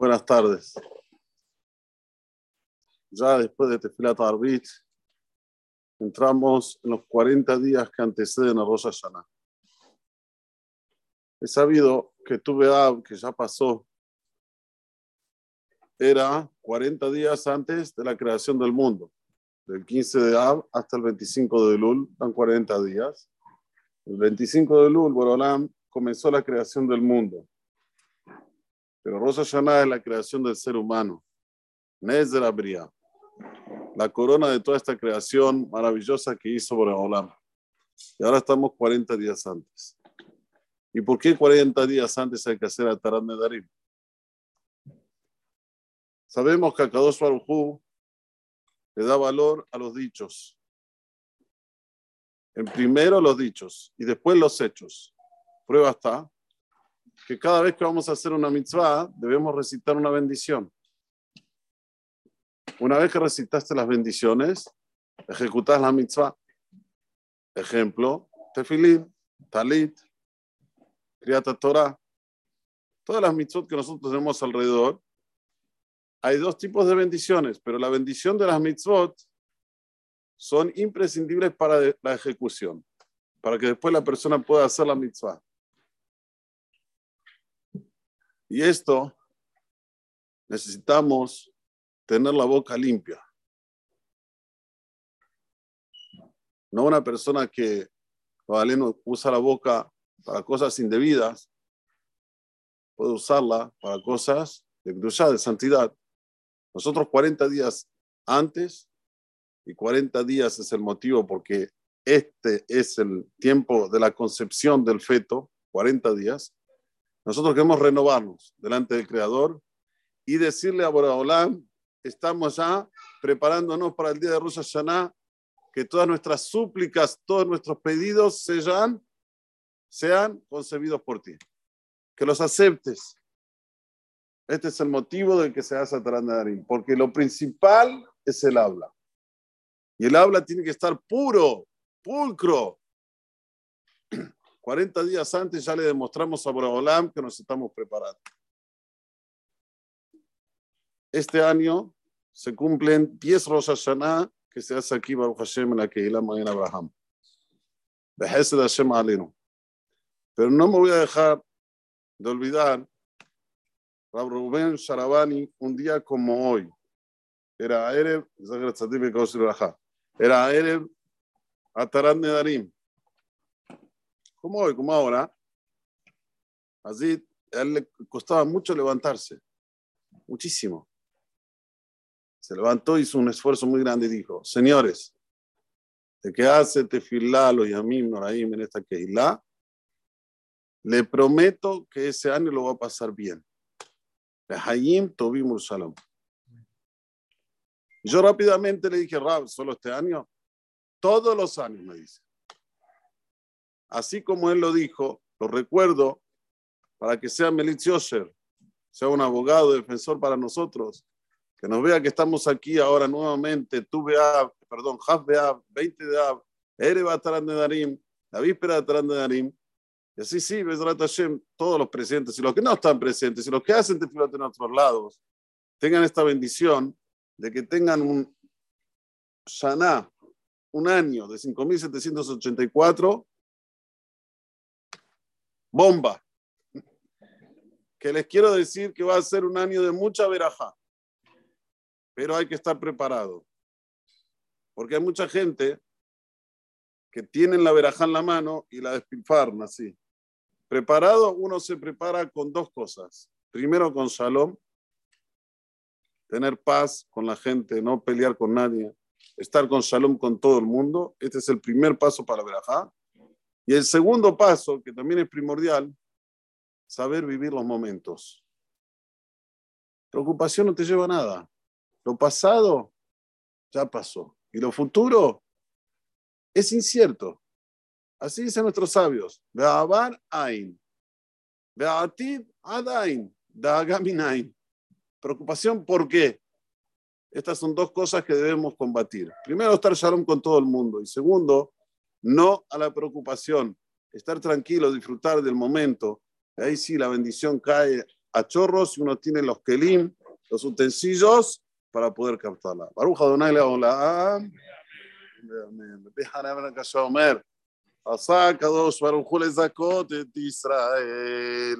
Buenas tardes. Ya después de Tefilat Arbit, entramos en los 40 días que anteceden a Rosh Hashanah. He sabido que tuve Ab, que ya pasó, era 40 días antes de la creación del mundo. Del 15 de Ab hasta el 25 de Lul, dan 40 días. El 25 de Lul, Borolam comenzó la creación del mundo. Pero Rosh Hashanah es la creación del ser humano. Nezer Abria. La corona de toda esta creación maravillosa que hizo Borolam. Y ahora estamos 40 días antes. ¿Y por qué 40 días antes hay que hacer Atarat Nedarim? Sabemos que a Kadosh Baruj le da valor a los dichos. En primero los dichos y después los hechos. Prueba está que cada vez que vamos a hacer una mitzvah debemos recitar una bendición. Una vez que recitaste las bendiciones, ejecutas la mitzvah. Ejemplo, tefilín, talit, criata Torah. Todas las mitzvot que nosotros tenemos alrededor, hay dos tipos de bendiciones, pero la bendición de las mitzvot son imprescindibles para la ejecución, para que después la persona pueda hacer la mitzvah. Y esto necesitamos tener la boca limpia. No una persona que usa la boca para cosas indebidas, puede usarla para cosas de de santidad. Nosotros 40 días antes, y 40 días es el motivo porque este es el tiempo de la concepción del feto, 40 días, nosotros queremos renovarnos delante del Creador y decirle a Boraholam, estamos ya preparándonos para el día de Rosh Hashanah, que todas nuestras súplicas, todos nuestros pedidos sean, sean concebidos por ti. Que los aceptes. Este es el motivo del que se hace Tarandarim, porque lo principal es el habla. Y el habla tiene que estar puro, pulcro. 40 días antes ya le demostramos a Boraholam que nos estamos preparando. Este año se cumplen 10 Rosh Hashanah que se hace aquí Baruch Hashem en la Kehillah Magen Abraham. Behesed Hashem Alenu. Pero no me voy a dejar de olvidar Rab Rubén Sharabani un día como hoy. Era Erev, era Erev Atarat Nedarim. Como hoy, como ahora. Así, a él le costaba mucho levantarse. Muchísimo. Se levantó, hizo un esfuerzo muy grande y dijo, señores, de que hace tefilá los yamim noraim en esta keilá, le prometo que ese año lo va a pasar bien. Hayim Tobim Salam. Yo rápidamente le dije, Rab, ¿solo este año? Todos los años, me dice. Así como él lo dijo, lo recuerdo para que sea Melit sea un abogado, defensor para nosotros, que nos vea que estamos aquí ahora nuevamente, tú vea, perdón, Haf Beab, 20 de Ab, Ere Batarán de Darim, la víspera de Tarán de Darim, y así sí, Bezrat Hashem, todos los presentes y los que no están presentes y los que hacen tefilot en otros lados, tengan esta bendición de que tengan un Shana, un año de 5.784, bomba. Que les quiero decir que va a ser un año de mucha veraja, pero hay que estar preparado. Porque hay mucha gente que tienen la verajá en la mano y la despilfarran así. Preparado, uno se prepara con dos cosas. Primero con shalom, tener paz con la gente, no pelear con nadie, estar con shalom con todo el mundo. Este es el primer paso para verajá. Y el segundo paso, que también es primordial, saber vivir los momentos. Preocupación no te lleva a nada. Lo pasado ya pasó. Y lo futuro es incierto. Así dicen nuestros sabios. Be'abar ain. Be'atid adain. Dagaminain. Preocupación, ¿por qué? Estas son dos cosas que debemos combatir. Primero, estar shalom con todo el mundo. Y segundo, no a la preocupación. Estar tranquilo, disfrutar del momento. Ahí sí, la bendición cae a chorros y uno tiene los kelim, los utensilios para poder captarla. Baruch Adonai Leolam. Amén. Amén. עשה הקדוש ברוך הוא לזכות את ישראל.